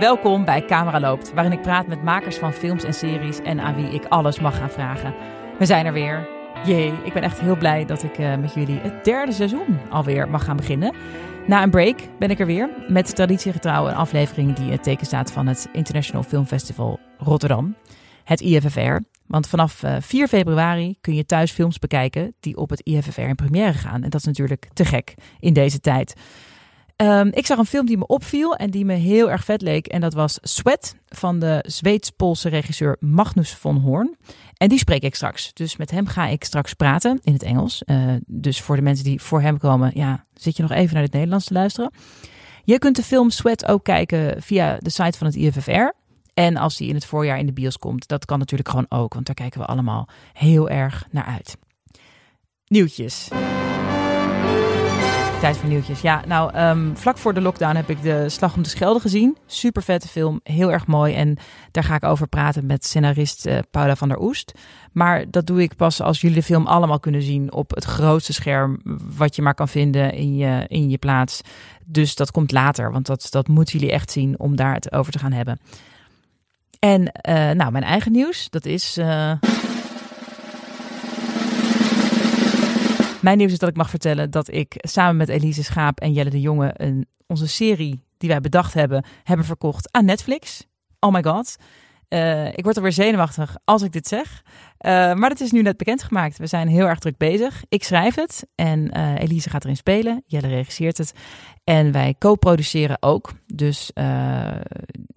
Welkom bij Camera Loopt, waarin ik praat met makers van films en series en aan wie ik alles mag gaan vragen. We zijn er weer. Jee, ik ben echt heel blij dat ik uh, met jullie het derde seizoen alweer mag gaan beginnen. Na een break ben ik er weer met traditiegetrouw een aflevering die het teken staat van het International Film Festival Rotterdam, het IFFR. Want vanaf uh, 4 februari kun je thuis films bekijken die op het IFFR in première gaan. En dat is natuurlijk te gek in deze tijd. Um, ik zag een film die me opviel en die me heel erg vet leek. En dat was Sweat van de Zweeds-Poolse regisseur Magnus von Hoorn. En die spreek ik straks. Dus met hem ga ik straks praten in het Engels. Uh, dus voor de mensen die voor hem komen, ja, zit je nog even naar het Nederlands te luisteren. Je kunt de film Sweat ook kijken via de site van het IFFR. En als die in het voorjaar in de bios komt, dat kan natuurlijk gewoon ook. Want daar kijken we allemaal heel erg naar uit. Nieuwtjes. Tijd voor nieuwtjes. Ja, nou, um, vlak voor de lockdown heb ik de Slag om de Schelde gezien. Super vette film, heel erg mooi. En daar ga ik over praten met scenarist uh, Paula van der Oest. Maar dat doe ik pas als jullie de film allemaal kunnen zien op het grootste scherm wat je maar kan vinden in je, in je plaats. Dus dat komt later, want dat, dat moeten jullie echt zien om daar het over te gaan hebben. En uh, nou, mijn eigen nieuws, dat is... Uh... Mijn nieuws is dat ik mag vertellen dat ik samen met Elise Schaap en Jelle de Jonge een, onze serie die wij bedacht hebben, hebben verkocht aan Netflix. Oh my god. Uh, ik word er weer zenuwachtig als ik dit zeg. Uh, maar het is nu net bekendgemaakt. We zijn heel erg druk bezig. Ik schrijf het en uh, Elise gaat erin spelen. Jelle regisseert het. En wij co-produceren ook. Dus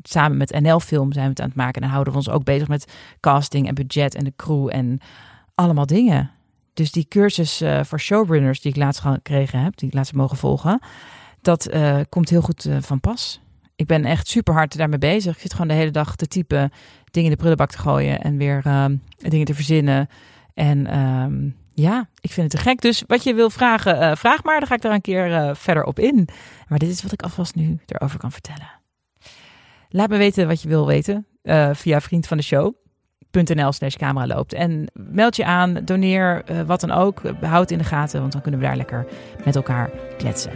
samen met NL Film zijn we het aan het maken. En houden we ons ook bezig met casting en budget en de crew en allemaal dingen. Dus die cursus uh, voor showrunners die ik laatst gekregen heb, die ik laatst mogen volgen, dat uh, komt heel goed uh, van pas. Ik ben echt super hard daarmee bezig. Ik zit gewoon de hele dag te typen, dingen in de prullenbak te gooien en weer dingen te verzinnen. En um, ja, ik vind het te gek. Dus wat je wil vragen, vraag maar. Dan ga ik daar een keer verder op in. Maar dit is wat ik alvast nu erover kan vertellen. Laat me weten wat je wil weten via Vriend van de Show nl slash camera loopt. En meld je aan, doneer, uh, wat dan ook. Houd in de gaten, want dan kunnen we daar lekker met elkaar kletsen.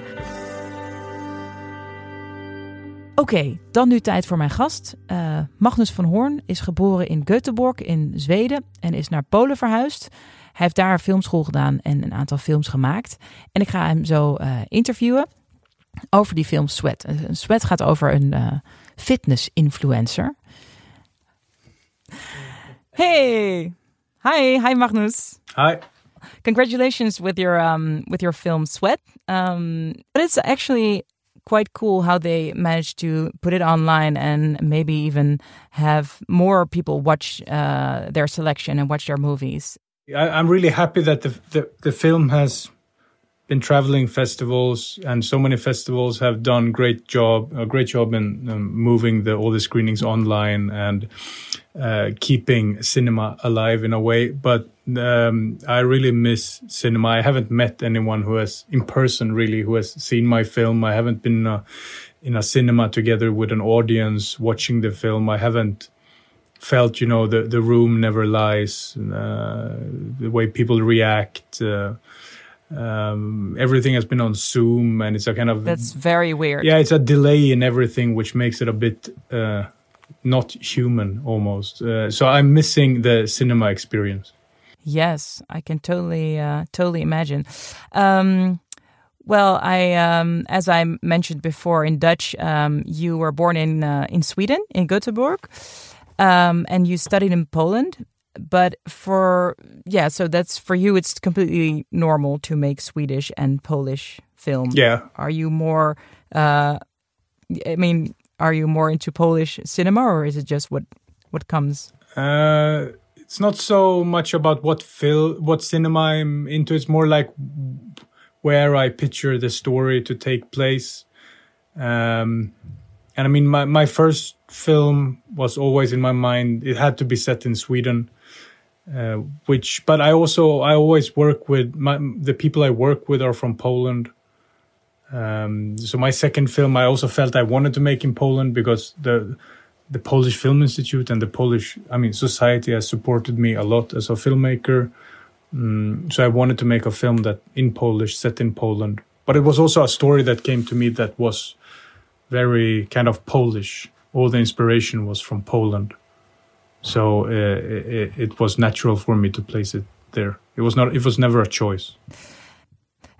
Oké, dan nu tijd voor mijn gast. Uh, Magnus van Hoorn is geboren in Göteborg in Zweden en is naar Polen verhuisd. Hij heeft daar filmschool gedaan en een aantal films gemaakt. En ik ga hem zo uh, interviewen over die film Sweat. Sweat gaat over een fitness-influencer. Hey, hi, hi, Magnus. Hi. Congratulations with your um with your film Sweat. Um, but it's actually quite cool how they managed to put it online and maybe even have more people watch uh, their selection and watch their movies. I, am really happy that the, the the film has been traveling festivals, and so many festivals have done great job, a great job in um, moving the all the screenings online and uh, keeping cinema alive in a way. But um, I really miss cinema. I haven't met anyone who has in person really who has seen my film. I haven't been in a, in a cinema together with an audience watching the film. I haven't felt you know the the room never lies uh, the way people react uh, um, everything has been on Zoom, and it's a kind of that's very weird. Yeah, it's a delay in everything, which makes it a bit uh, not human almost. Uh, so I'm missing the cinema experience. Yes, I can totally uh, totally imagine. Um, well, I um, as I mentioned before in Dutch, um, you were born in uh, in Sweden in Göteborg, um, and you studied in Poland but for yeah, so that's for you. It's completely normal to make Swedish and Polish film. Yeah. Are you more? Uh, I mean, are you more into Polish cinema, or is it just what what comes? Uh, it's not so much about what film, what cinema I'm into. It's more like where I picture the story to take place. Um, and I mean, my my first film was always in my mind. It had to be set in Sweden uh, which but i also i always work with my, the people i work with are from poland. Um, so my second film i also felt i wanted to make in poland because the the polish film institute and the polish i mean society has supported me a lot as a filmmaker. Um, so i wanted to make a film that in polish set in poland. But it was also a story that came to me that was very kind of polish. All the inspiration was from Poland. So uh, it, it was natural for me to place it there. It was not. It was never a choice.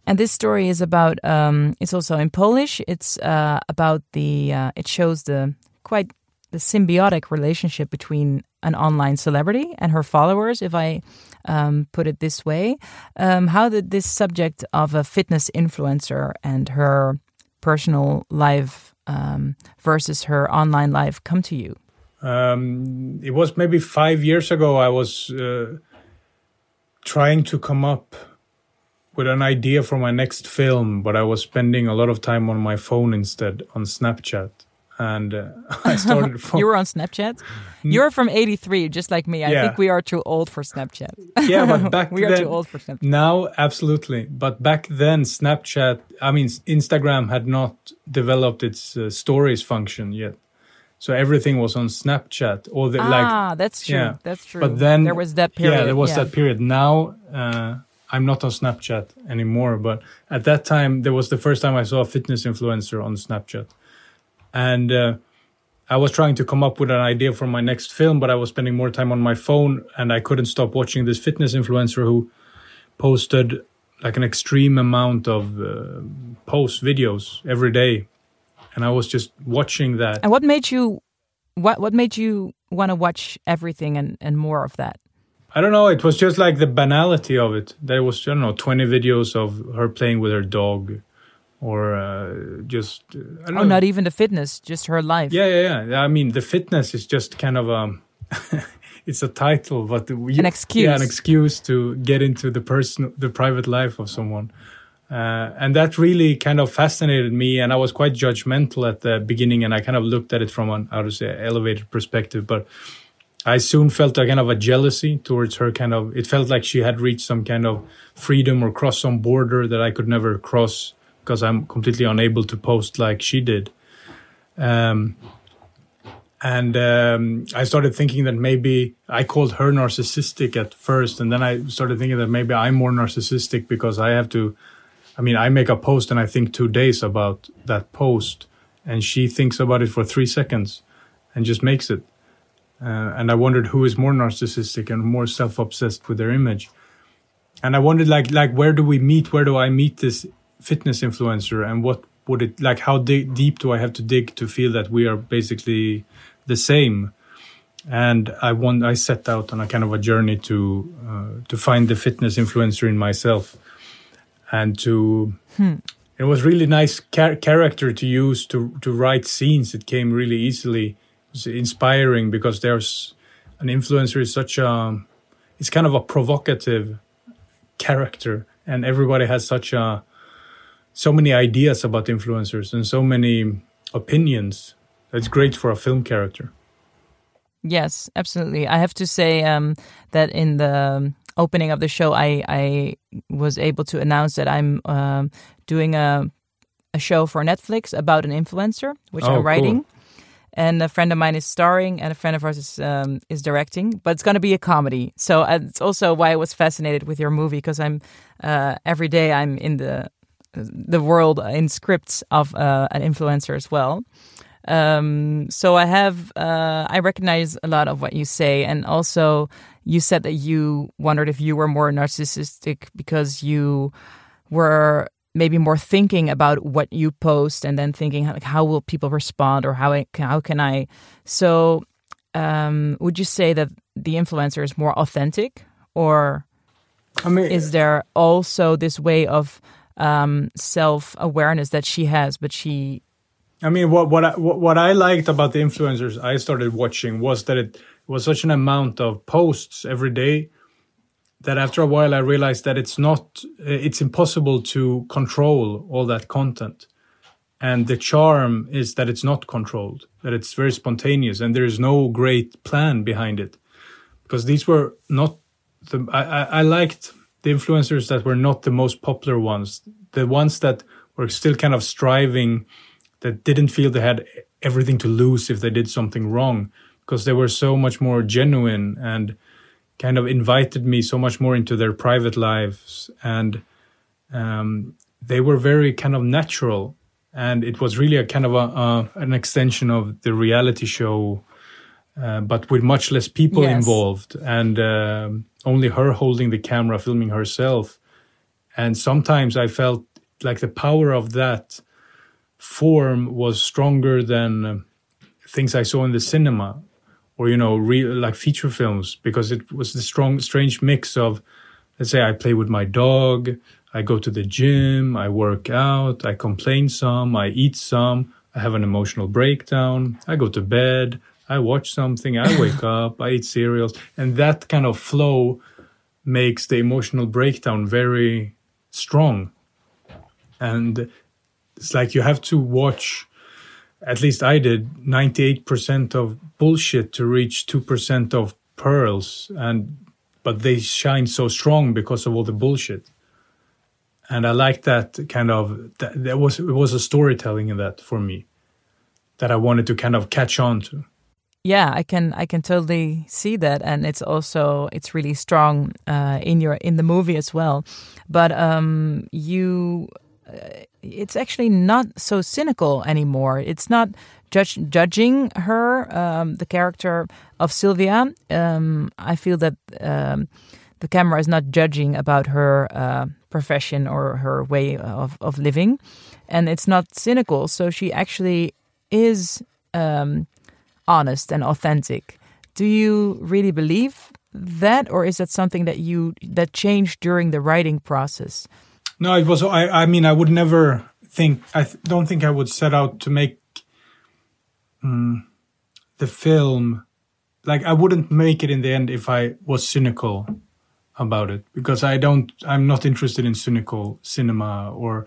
And this story is about. Um, it's also in Polish. It's uh, about the. Uh, it shows the quite the symbiotic relationship between an online celebrity and her followers, if I um, put it this way. Um, how did this subject of a fitness influencer and her personal life um, versus her online life come to you? Um, it was maybe five years ago. I was uh, trying to come up with an idea for my next film, but I was spending a lot of time on my phone instead on Snapchat and uh, I started. From, you were on Snapchat. You're from '83, just like me. I yeah. think we are too old for Snapchat. yeah, but back we then, are too old for Snapchat. Now, absolutely, but back then, Snapchat. I mean, Instagram had not developed its uh, stories function yet, so everything was on Snapchat. Or the, ah, like, that's true. Yeah. That's true. But then there was that period. Yeah, there was yeah. that period. Now. Uh, I'm not on Snapchat anymore, but at that time, there was the first time I saw a fitness influencer on Snapchat and uh, I was trying to come up with an idea for my next film, but I was spending more time on my phone, and I couldn't stop watching this fitness influencer who posted like an extreme amount of uh, post videos every day, and I was just watching that. And what made you, what what made you want to watch everything and and more of that? I don't know. It was just like the banality of it. There was I don't know twenty videos of her playing with her dog or uh, just uh, oh, know. not even the fitness, just her life. Yeah, yeah, yeah. I mean, the fitness is just kind of um, it's a title, but we, an excuse. Yeah, an excuse to get into the person, the private life of someone. Uh, and that really kind of fascinated me, and I was quite judgmental at the beginning, and I kind of looked at it from an, how to say, elevated perspective. But I soon felt a kind of a jealousy towards her. Kind of, it felt like she had reached some kind of freedom or crossed some border that I could never cross because I'm completely unable to post like she did. Um, and um, I started thinking that maybe I called her narcissistic at first, and then I started thinking that maybe I'm more narcissistic because I have to. I mean, I make a post and I think two days about that post, and she thinks about it for three seconds, and just makes it. Uh, and I wondered who is more narcissistic and more self-obsessed with their image. And I wondered, like, like where do we meet? Where do I meet this fitness influencer and what would it like how deep do i have to dig to feel that we are basically the same and i want i set out on a kind of a journey to uh, to find the fitness influencer in myself and to hmm. it was really nice char- character to use to to write scenes it came really easily it was inspiring because there's an influencer is such a it's kind of a provocative character and everybody has such a so many ideas about influencers and so many opinions. That's great for a film character. Yes, absolutely. I have to say um, that in the opening of the show, I, I was able to announce that I'm uh, doing a, a show for Netflix about an influencer, which oh, I'm writing. Cool. And a friend of mine is starring, and a friend of ours is um, is directing. But it's going to be a comedy, so uh, it's also why I was fascinated with your movie because I'm uh, every day I'm in the the world in scripts of uh, an influencer as well. Um, so I have uh, I recognize a lot of what you say, and also you said that you wondered if you were more narcissistic because you were maybe more thinking about what you post and then thinking like how will people respond or how I, how can I so um, would you say that the influencer is more authentic or I mean, is there also this way of um, self awareness that she has, but she. I mean, what what I, what I liked about the influencers I started watching was that it was such an amount of posts every day that after a while I realized that it's not uh, it's impossible to control all that content. And the charm is that it's not controlled, that it's very spontaneous and there is no great plan behind it. Because these were not the I, I, I liked the influencers that were not the most popular ones, the ones that were still kind of striving, that didn't feel they had everything to lose if they did something wrong, because they were so much more genuine and kind of invited me so much more into their private lives. And um, they were very kind of natural. and it was really a kind of a, uh, an extension of the reality show, uh, but with much less people Yes. involved, and um only her holding the camera, filming herself. And sometimes I felt like the power of that form was stronger than um, things I saw in the cinema or you know real like feature films because it was the strong strange mix of let's say I play with my dog, I go to the gym, I work out, I complain some, I eat some, I have an emotional breakdown, I go to bed, I watch something, I wake up, I eat cereals and that kind of flow makes the emotional breakdown very strong. And it's like you have to watch at least I did 98% of bullshit to reach 2% of pearls. And but they shine so strong because of all the bullshit. And I like that kind of that, that was it was a storytelling in that for me that I wanted to kind of catch on to. Yeah, I can I can totally see that, and it's also it's really strong uh, in your in the movie as well. But um, you, it's actually not so cynical anymore. It's not judge, judging her, um, the character of Sylvia. Um, I feel that um, the camera is not judging about her uh, profession or her way of of living, and it's not cynical. So she actually is. Um, honest and authentic. Do you really believe that, or is that something that you that changed during the writing process? No, it was. I. I mean, I would never think. I th- don't think I would set out to make mm, the film. Like I wouldn't make it in the end if I was cynical about it because I don't. I'm not interested in cynical cinema or.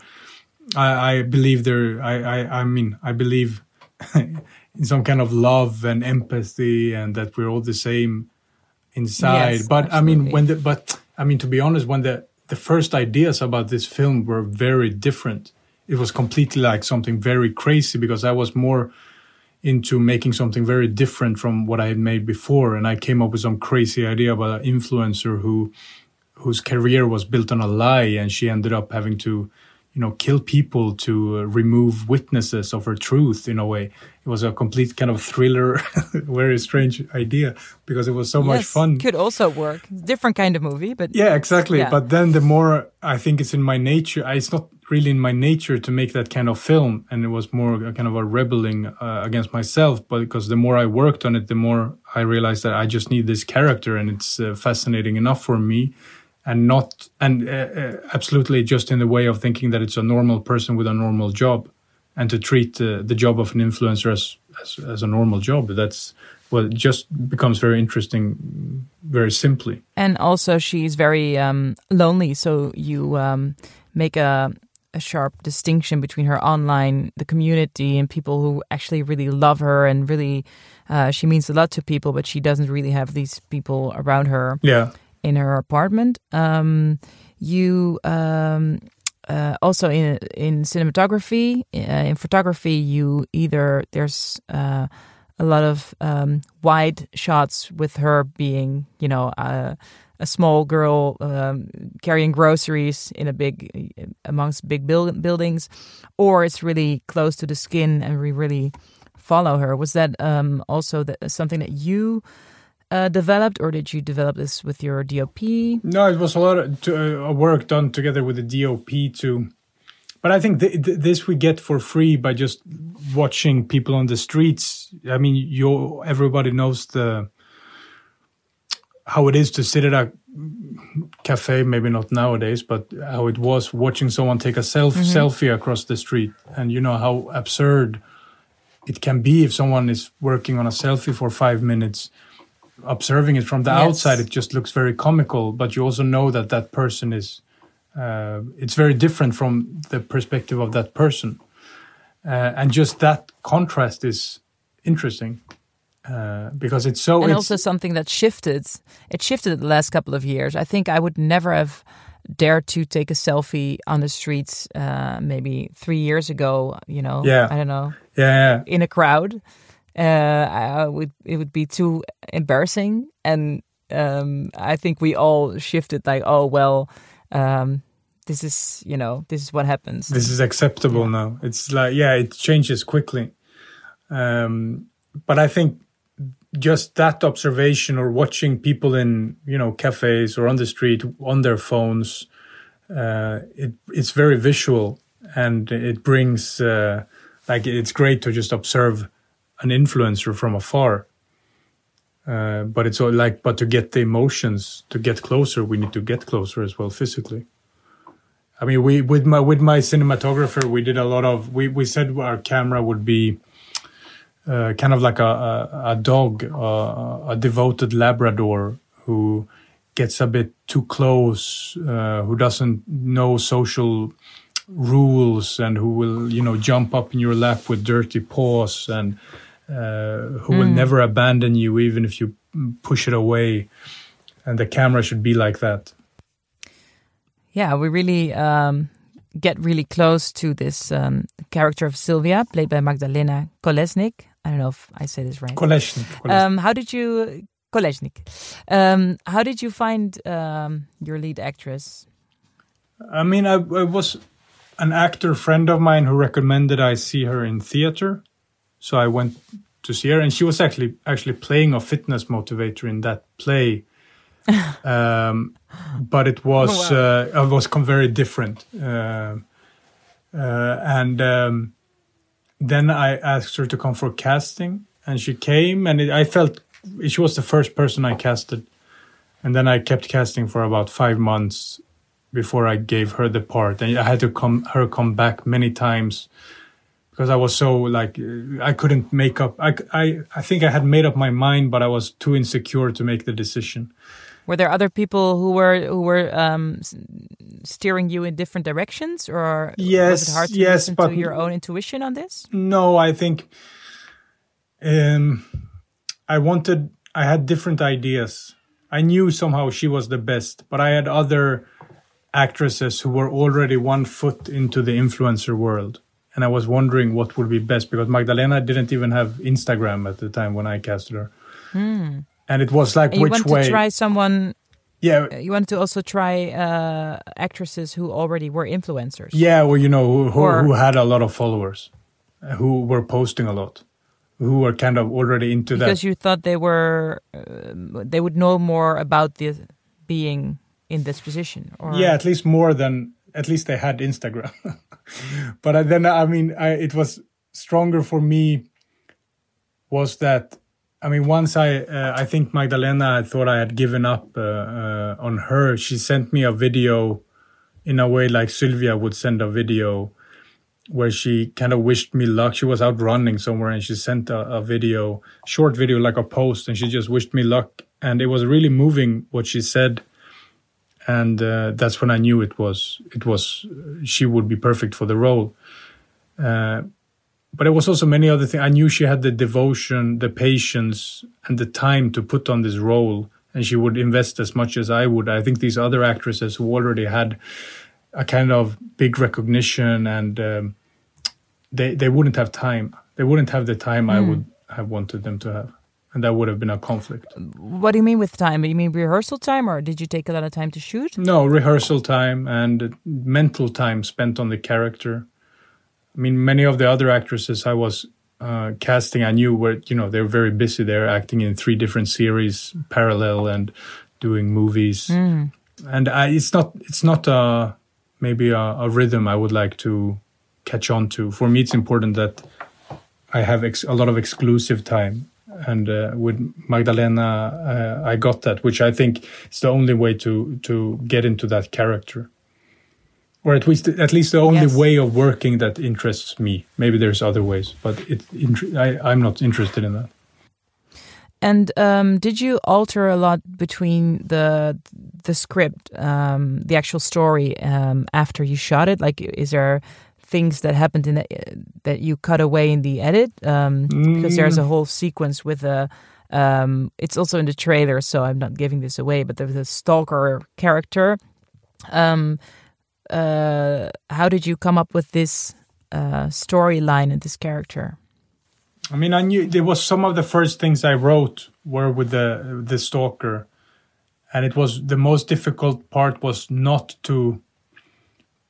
I, I believe there. I, I. I mean, I believe in some kind of love and empathy, and that we're all the same inside. Yes, but I mean, when the but I mean to be honest, when the the first ideas about this film were very different. It was completely like something very crazy because I was more into making something very different from what I had made before, and I came up with some crazy idea about an influencer who whose career was built on a lie, and she ended up having to you know kill people to uh, remove witnesses of her truth in a way it was a complete kind of thriller very strange idea because it was so much fun Could also work. Different kind of movie, but yeah, exactly. Yeah. But then the more I think it's in my nature, I- it's not really in my nature to make that kind of film. And it was more a kind of a rebelling uh, against myself. But because the more I worked on it, the more I realized that I just need this character and it's uh, fascinating enough for me. And not, and uh, uh, absolutely just in the way of thinking that it's a normal person with a normal job and to treat uh, the job of an influencer as, as, as a normal job. That's, well, it just becomes very interesting very simply. and also she's very um, lonely. So you um, make a a sharp distinction between her online, the community, and people who actually really love her and really uh, she means a lot to people, but she doesn't really have these people around her. Yeah. In her apartment. Um, you um, uh, also in in cinematography, uh, in photography, you either there's uh, a lot of um, wide shots with her being, you know, a small girl um, carrying groceries in a big amongst big build, buildings, or it's really close to the skin, and we really follow her. Was that um, also that something that you uh, developed, or did you develop this with your DOP? No, it was a lot of to, uh, work done together with the DOP too. But I think th- th- this we get for free by just watching people on the streets. I mean, you everybody knows the how it is to sit at a cafe, maybe not nowadays, but how it was watching someone take a self selfie across the street, and you know how absurd it can be if someone is working on a selfie for five minutes observing it from the Yes. outside it just looks very comical but you also know that that person is uh, it's very different from the perspective of that person uh, and just that contrast is interesting uh, because it's so and it's, also something that shifted. It shifted the last couple of years. I think I would never have dared to take a selfie on the streets uh, maybe three years ago. You know, Yeah. I don't know, yeah in a crowd. Uh, I I would it would be too embarrassing, and um, I think we all shifted like, oh well, um, this is you know this is what happens. This is acceptable yeah. now. It's like yeah, it changes quickly. Um, but I think just that observation or watching people in you know cafes or on the street on their phones, uh, it it's very visual and it brings uh, like it's great to just observe an influencer from afar. Uh, but it's all like, but to get the emotions, to get closer, we need to get closer as well physically. I mean, we with my with my cinematographer, we did a lot of. We we said our camera would be uh, kind of like a a, a dog, uh, a devoted Labrador who gets a bit too close, uh, who doesn't know social rules, and who will you know jump up in your lap with dirty paws and uh, who mm. will never abandon you even if you push it away. And the camera should be like that. Yeah, we really um, get really close to this um, character of Sylvia, played by Magdalena Kolesnik. I don't know if I say this right. Kolesnik. Um, how did you Kolesnik? Um, how did you find um, your lead actress? I mean, I, I, was an actor friend of mine who recommended I see her in theater, so I went to see her, and she was actually actually playing a fitness motivator in that play. um, but it was oh, wow. uh, it was very different. Uh, uh, and um, then I asked her to come for casting, and she came, and it, I felt she was the first person I casted, and then I kept casting for about five months before I gave her the part, and I had to come her come back many times because I was so like I couldn't make up. I, I I think I had made up my mind, but I was too insecure to make the decision. Were there other people who were who were um, steering you in different directions, or yes, was it hard to yes, listen to your own intuition on this? No, I think um, I wanted. I had different ideas. I knew somehow she was the best, but I had other actresses who were already one foot into the influencer world and I was wondering what would be best because Magdalena didn't even have Instagram at the time when I casted her. Hmm. And it was like and which you want way? to try someone. Yeah, uh, you wanted to also try uh, actresses who already were influencers. Yeah, well, you know, who, or, who had a lot of followers, uh, who were posting a lot, who were kind of already into because that. Because you thought they were, uh, they would know more about the being in this position. Or? Yeah, at least more than at least they had Instagram. but then, I mean, I, it was stronger for me was that, I mean, once I, uh, I think Magdalena, I thought I had given up uh, uh, on her. She sent me a video in a way like Sylvia would send a video where she kind of wished me luck. She was out running somewhere and she sent a, a video, short video, like a post, and she just wished me luck. And it was really moving what she said and uh, that's when I knew it was it was she would be perfect for the role. Uh, but it was also many other things. I knew she had the devotion, the patience, and the time to put on this role, and she would invest as much as I would. I think these other actresses who already had a kind of big recognition, and um, they they wouldn't have time. They wouldn't have the time mm. I hmm. would have wanted them to have and that would have been a conflict. What do you mean with time? You mean rehearsal time, or did you take a lot of time to shoot? No, rehearsal time and mental time spent on the character. I mean, many of the other actresses I was uh, casting, I knew were you know they were very busy. They're acting in three different series parallel and doing movies, mm. and I, it's not it's not a maybe a, a rhythm I would like to catch on to. For me, it's important that I have ex- a lot of exclusive time and uh, with Magdalena, uh, I got that, which I think is the only way to to get into that character, or at least at least the only yes. way of working that interests me. Maybe there's other ways, but it I, I'm not interested in that. And um, did you alter a lot between the the script, um, the actual story, um, after you shot it? Like, is there things that happened in the, that you cut away in the edit um, mm. because there's a mm. whole sequence with a um, it's also in the trailer so i'm not giving this away but there's a stalker character um, uh, how did you come up with this uh, storyline and this character i mean i knew there was some of the first things i wrote were with the the stalker and it was the most difficult part was not to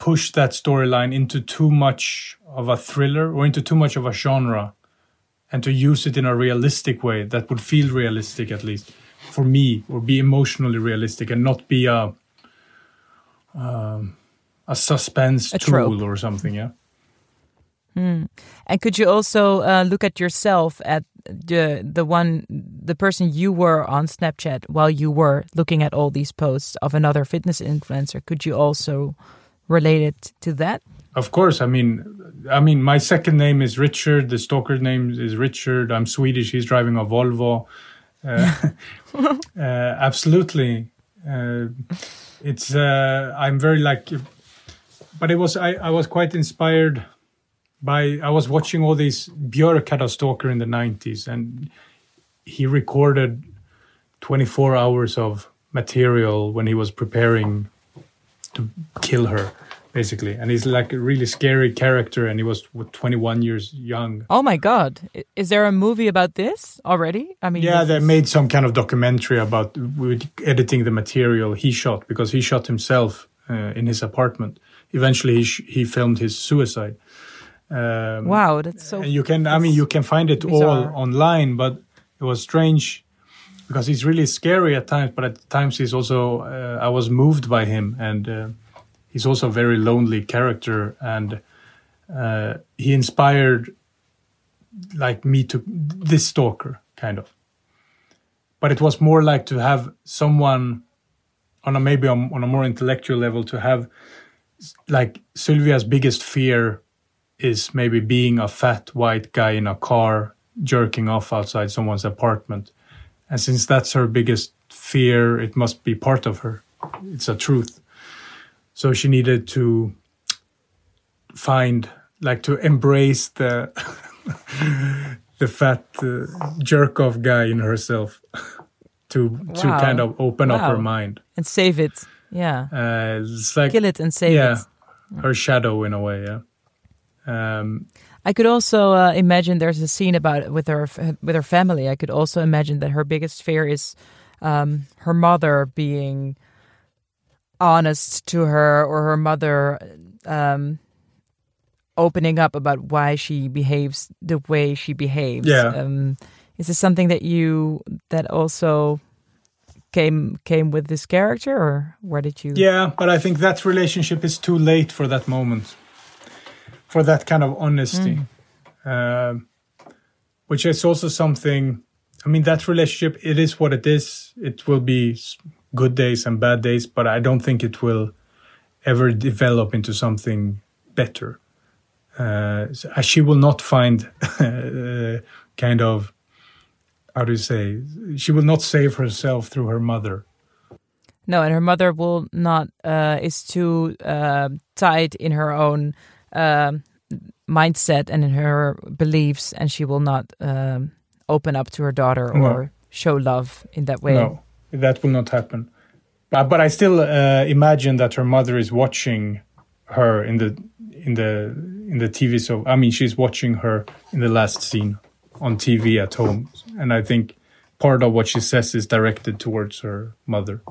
push that storyline into too much of a thriller or into too much of a genre and to use it in a realistic way that would feel realistic at least for me or be emotionally realistic and not be a um, a suspense A tool or something yeah. And could you also uh, look at yourself at the the one the person you were on Snapchat while you were looking at all these posts of another fitness influencer? Could you also relate it to that? Of course, I mean, I mean, my second name is Richard. The stalker's name is Richard. I'm Swedish. He's driving a Volvo. Uh, uh, absolutely, uh, it's. Uh, I'm very like, but it was. I, I was quite inspired by. I was watching all these. Björk had a stalker in the '90s, and he recorded 24 hours of material when he was preparing to kill her basically and he's like a really scary character and he was what, 21 years young Oh my God! Is there a movie about this already? I mean, yeah they is- made some kind of documentary about editing the material he shot because he shot himself uh, in his apartment eventually he, sh- he filmed his suicide um, Wow, that's so. and you can i mean you can find it all online but it was strange because he's really scary at times but at times he's also uh, i was moved by him and uh, he's also a very lonely character and uh, he inspired like me to this stalker kind of but it was more like to have someone on a maybe on, on a more intellectual level to have like sylvia's biggest fear is maybe being a fat white guy in a car jerking off outside someone's apartment. And since that's her biggest fear, it must be part of her. It's a truth. So she needed to find, like, to embrace the the fat uh, jerk off guy in herself to to kind of open up her mind. and save it. Yeah, Uh, it's like kill it and save yeah, it. her shadow in a way. Yeah. Um, I could also uh, imagine there's a scene about with her with her family. I could also imagine that her biggest fear is um, her mother being honest to her, or her mother um, opening up about why she behaves the way she behaves. Yeah. Um, is this something that you that also came came with this character, or where did you? Yeah, but I think that relationship is too late for that moment, for that kind of honesty, Um which is also something. I mean, that relationship it is what it is. It will be good days and bad days, but I don't think it will ever develop into something better. Uh, uh, she will not find uh, kind of how do you say? She will not save herself through her mother. No, and her mother will not uh, is too uh, tied in her own um mindset and in her beliefs, and she will not um, open up to her daughter No. or show love in that way. No, that will not happen. But, but I still uh, imagine that her mother is watching her in the in the in the TV. So I mean, she's watching her in the last scene on TV at home, and I think part of what she says is directed towards her mother.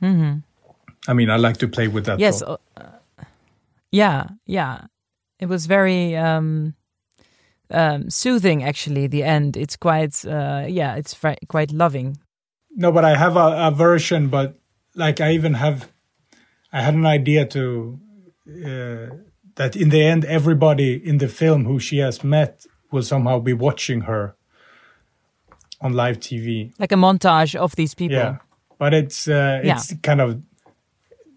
hmm I mean, I like to play with that. Yes. uh, yeah, yeah. It was very um, um, soothing. Actually, the end. It's quite. Uh, yeah, it's quite loving. No, but I have a, a version, but like I even have, I had an idea to uh, that in the end, everybody in the film who she has met will somehow be watching her on live TV. Like a montage of these people. Yeah, but it's uh, Yeah. it's kind of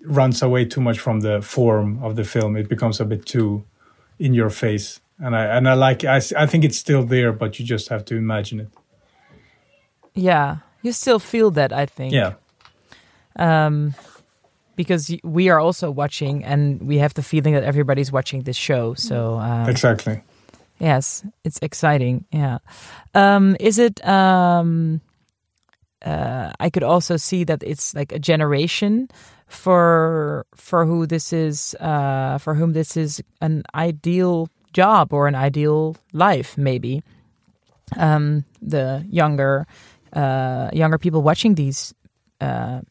runs away too much from the form of the film. It becomes a bit too in your face, and I and I like I I think it's still there, but you just have to imagine it. Yeah, you still feel that. I think. Yeah. um, because we are also watching and we have the feeling that everybody's watching this show. So um, Exactly. yes, it's exciting. Yeah. Um, is it? Um, uh, I could also see that it's like a generation for for who this is uh, for whom this is an ideal job or an ideal life maybe. Um, the younger uh, younger people watching these uh,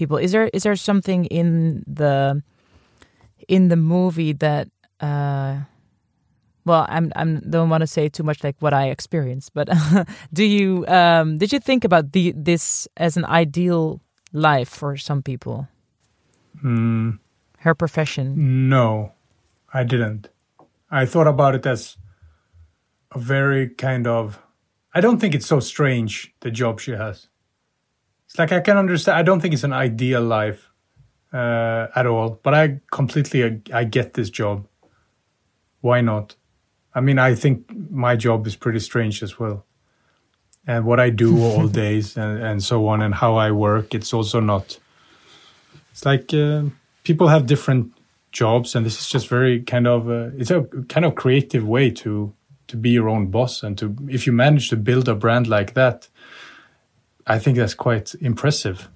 people is there is there something in the in the movie that uh well i'm i'm don't want to say too much like what i experienced but do you um did you think about the this as an ideal life for some people Mm, her profession no, I didn't. I thought about it as a very kind of. I don't think it's so strange the job she has. It's like I can understand. I don't think it's an ideal life uh, at all. But I completely I get this job. Why not? I mean, I think my job is pretty strange as well. And what I do all days and, and so on, and how I work, it's also not. It's like uh, people have different jobs, and this is just very kind of. Uh, it's a kind of creative way to to be your own boss, and to if you manage to build a brand like that, I think that's quite impressive.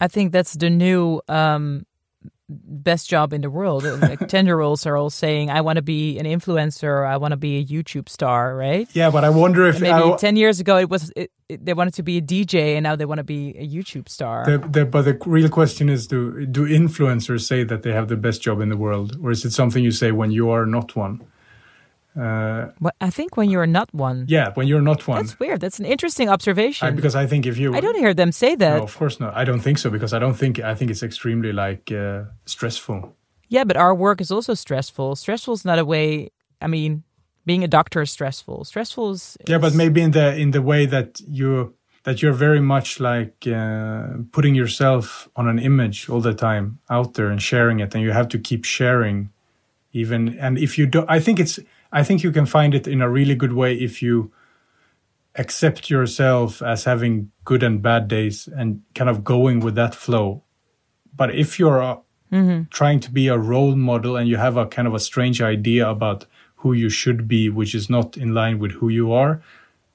i think that's the new um best job in the world. Like 10 year olds are all saying i want to be an influencer i want to be a youtube star right? Yeah, but I wonder if maybe I, 10 years ago it was it, it, they wanted to be a dj and now they want to be a youtube star. The, the, but the real question is: Do do influencers say that they have the best job in the world, or is it something you say when you are not one? Uh, What- i think when you're not one. Yeah, when you're not one, that's weird. That's an interesting observation. I, because I think if you, I don't hear them say that. No, of course not. I don't think so because I don't think I think it's extremely like uh, stressful. yeah but our work is also stressful. Stressful is not a way i mean being a doctor is stressful. Stressful is Yeah, but maybe in the in the way that you that you're very much like uh, putting yourself on an image all the time out there and sharing it, and you have to keep sharing, even and if you don't, I think it's I think you can find it in a really good way if you accept yourself as having good and bad days and kind of going with that flow. But if you're uh, trying to be a role model and you have a kind of a strange idea about who you should be, which is not in line with who you are,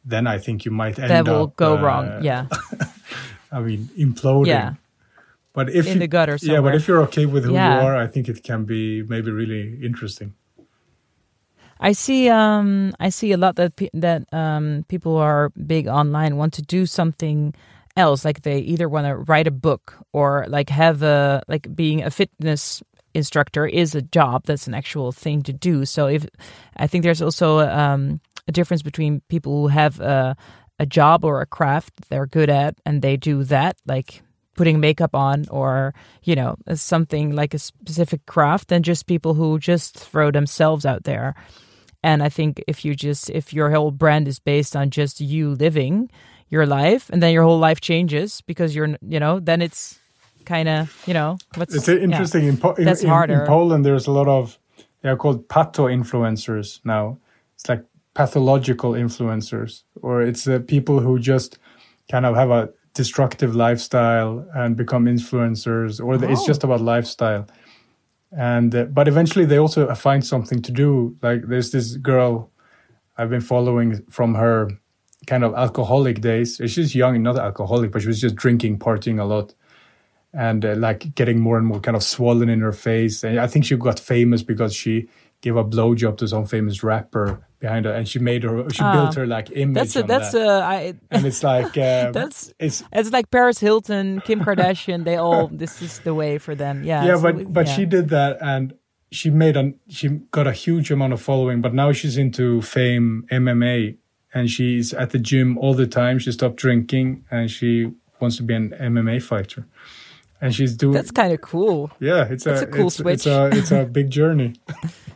then I think you might end that will up, go uh, wrong yeah I mean, imploding. Yeah. But if In you, the gutter yeah, but somewhere. if you're okay with who Yeah. you are, I think it can be maybe really interesting. I see. Um, I see a lot that pe- that um, people who are big online want to do something else. Like they either want to write a book or like have a like being a fitness instructor is a job. That's an actual thing to do. So if I think there's also um, a difference between people who have a, a job or a craft they're good at and they do that, like putting makeup on or you know something like a specific craft than just people who just throw themselves out there and i think if you just if your whole brand is based on just you living your life and then your whole life changes because you're you know then it's kind of you know what's It's uh, yeah. interesting. In, po- in, That's in, harder. in Poland, there's a lot of they are called pato influencers now. It's like pathological influencers, or it's uh, people who just kind of have a destructive lifestyle and become influencers, or the- it's Oh. just about lifestyle. And uh, but eventually they also find something to do. Like there's this girl I've been following from her kind of alcoholic days. She's young, and not alcoholic, but she was just drinking, partying a lot and uh, like getting more and more kind of swollen in her face. And I think she got famous because she gave a blowjob to some famous rapper behind her, and she made her, she built her like image. That's a that's that. a I, and it's like um, That's- it's it's like paris hilton kim kardashian they all this is the way for them yeah yeah, so but we- but yeah. she did that and. She made a she got a huge amount of following, but now she's into fame MMA, and she's at the gym all the time. She stopped drinking, and she wants to be an MMA fighter, and she's doing that's kind of cool Yeah, it's a, a cool it's, switch. It's a it's a big journey.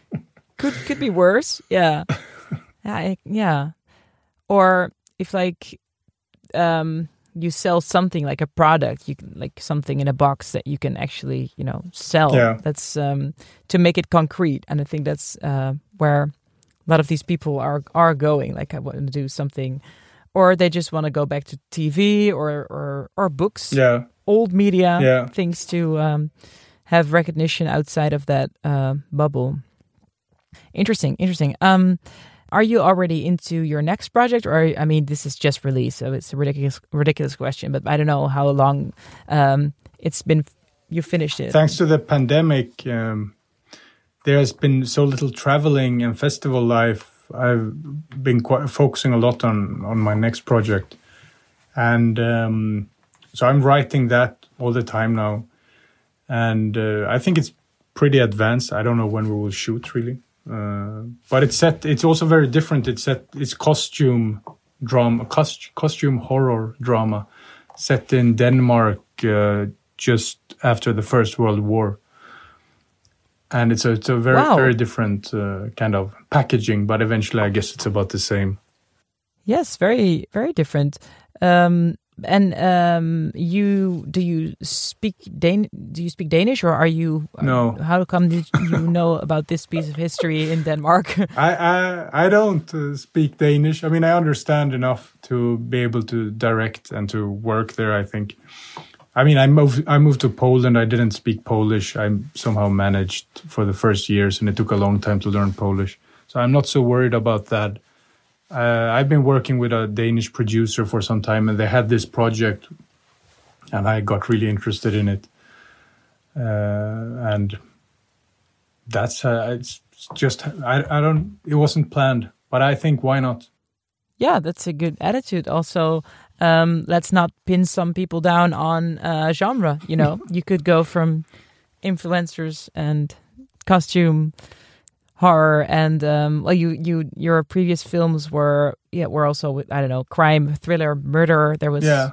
could could be worse. Yeah. Yeah I- yeah. Or if like um you sell something like a product you can like something in a box that you can actually you know sell. Yeah. that's um to make it concrete. And i think that's uh where a lot of these people are are going. Like i want to do something. Or they just want to go back to tv or or or books. Yeah, old media Yeah. things to um, have recognition outside of that uh, bubble. Interesting, interesting. Um, are you already into your next project, or I mean, this is just released, so it's a ridiculous, ridiculous question. But I don't know how long um, it's been. You finished it. thanks to the pandemic, um, there has been so little traveling and festival life. I've been quite focusing a lot on on my next project, and um, so I'm writing that all the time now, and uh, I think it's pretty advanced. I don't know when we will shoot really, uh, but it's set. It's also very different. It's set. It's costume drama, cost, costume horror drama, set in Denmark uh, just after the First World War. And it's a, it's a very Wow. very different uh, kind of packaging, but eventually I guess it's about the same. Yes, very very different. Um, and um, you do you speak Dan? Do you speak Danish, or are you? No. How come did you know about this piece of history in Denmark? I I, I don't uh, speak Danish. I mean, I understand enough to be able to direct and to work there. I think. I mean, I moved. I moved to Poland. I didn't speak Polish. I somehow managed for the first years, and it took a long time to learn Polish. So I'm not so worried about that. Uh, I've been working with a Danish producer for some time, and they had this project, and I got really interested in it. Uh, and that's uh, it's just I, I don't it wasn't planned but i think why not yeah, that's a good attitude. Also, um, let's not pin some people down on uh, genre. You know, you could go from influencers and costume horror and um, well, you you your previous films were yeah were also I don't know crime thriller murder. There was yeah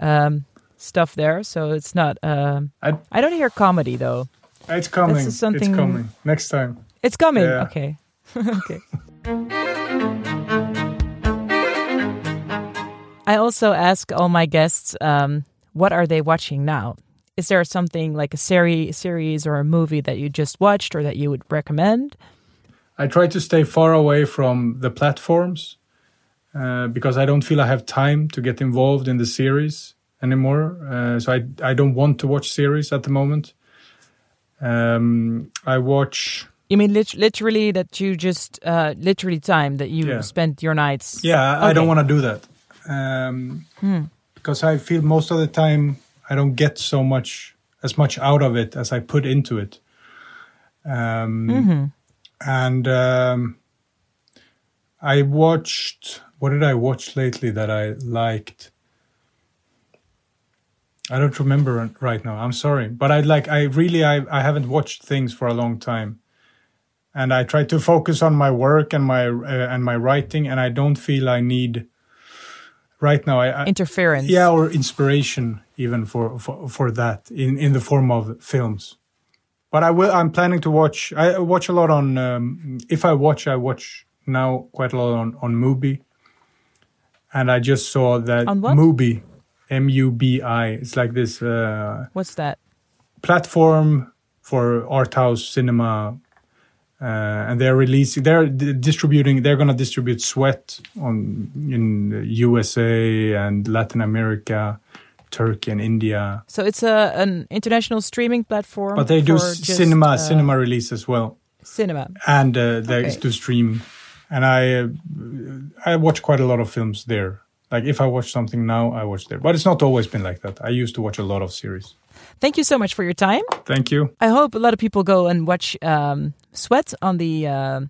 um, stuff there, so it's not. Um, I, I don't hear comedy though. it's coming This is something- it's coming next time It's coming. Yeah. Okay. okay. I also ask all my guests, um, what are they watching now? Is there something like a series, series or a movie that you just watched or that you would recommend? I try to stay far away from the platforms uh, because i don't feel i have time to get involved in the series anymore uh, so I, I don't want to watch series at the moment um, i watch You mean lit- literally that you just uh, literally time that you Yeah. spent your nights? Yeah, I- I don't want to do that um, because I feel most of the time I don't get so much as much out of it as I put into it. Um, Mm-hmm. And um, I watched. What did I watch lately that I liked? I don't remember right now. I'm sorry, but I like. I really. I. I haven't watched things for a long time, and I try to focus on my work and my uh, and my writing, and I don't feel I need. Right now, I, I Interference. yeah, or inspiration even for, for for that in in the form of films. But I will. I'm planning to watch. I watch a lot on. Um, if I watch, I watch now quite a lot on on Mubi. And I just saw that On what? Mubi, M U B I. It's like this uh, What's that? platform for art house cinema. Uh, and they're releasing, they're d- distributing, they're going to distribute Sweat on in the USA and Latin America, Turkey and India. So it's a an international streaming platform. But they do for s- just, cinema, uh, cinema release as well, Cinema. and uh, they Okay. do stream, And I, uh, I watch quite a lot of films there. Like if I watch something now, I watch there. But it's not always been like that. I used to watch a lot of series. Thank you so much for your time. Thank you. I hope a lot of people go and watch um, Sweat on the uh,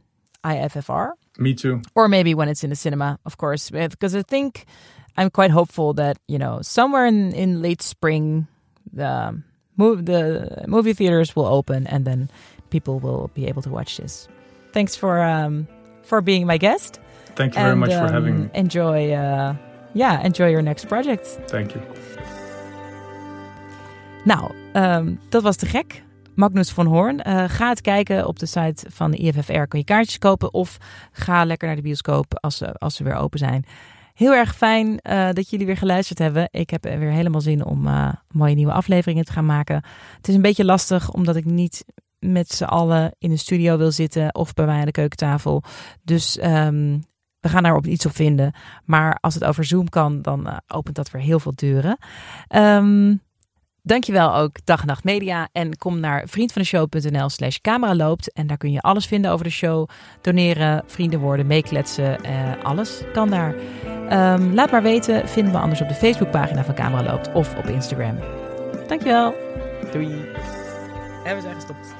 IFFR, Me too. or maybe when it's in the cinema, of course, because I think I'm quite hopeful that you know somewhere in, in late spring the move the movie theaters will open and then people will be able to watch this. Thanks for um, for being my guest. Thank you very much for um, having me. Enjoy, uh, yeah, enjoy your next project. Thank you. Nou, ehm, dat was te gek. Magnus van Hoorn. Eh, ga het kijken op de site van de IFFR. Kun je kaartjes kopen of ga lekker naar de bioscoop als ze, als ze weer open zijn. Heel erg fijn eh, dat jullie weer geluisterd hebben. Ik heb er weer helemaal zin om eh, mooie nieuwe afleveringen te gaan maken. Het is een beetje lastig omdat ik niet met z'n allen in de studio wil zitten of bij mij aan de keukentafel. Dus ehm, we gaan daar op iets op vinden. Maar als het over Zoom kan, dan eh, opent dat weer heel veel deuren. Ehm Dankjewel ook Dag en Nacht Media. En kom naar vriendvandeshow.nl slash camera loopt. En daar kun je alles vinden over de show. Doneren, vrienden worden, meekletsen. eh, alles kan daar. Ehm, laat maar weten. Vinden we anders op de Facebookpagina van Camera Loopt. Of op Instagram. Dankjewel. Doei. En we zijn gestopt.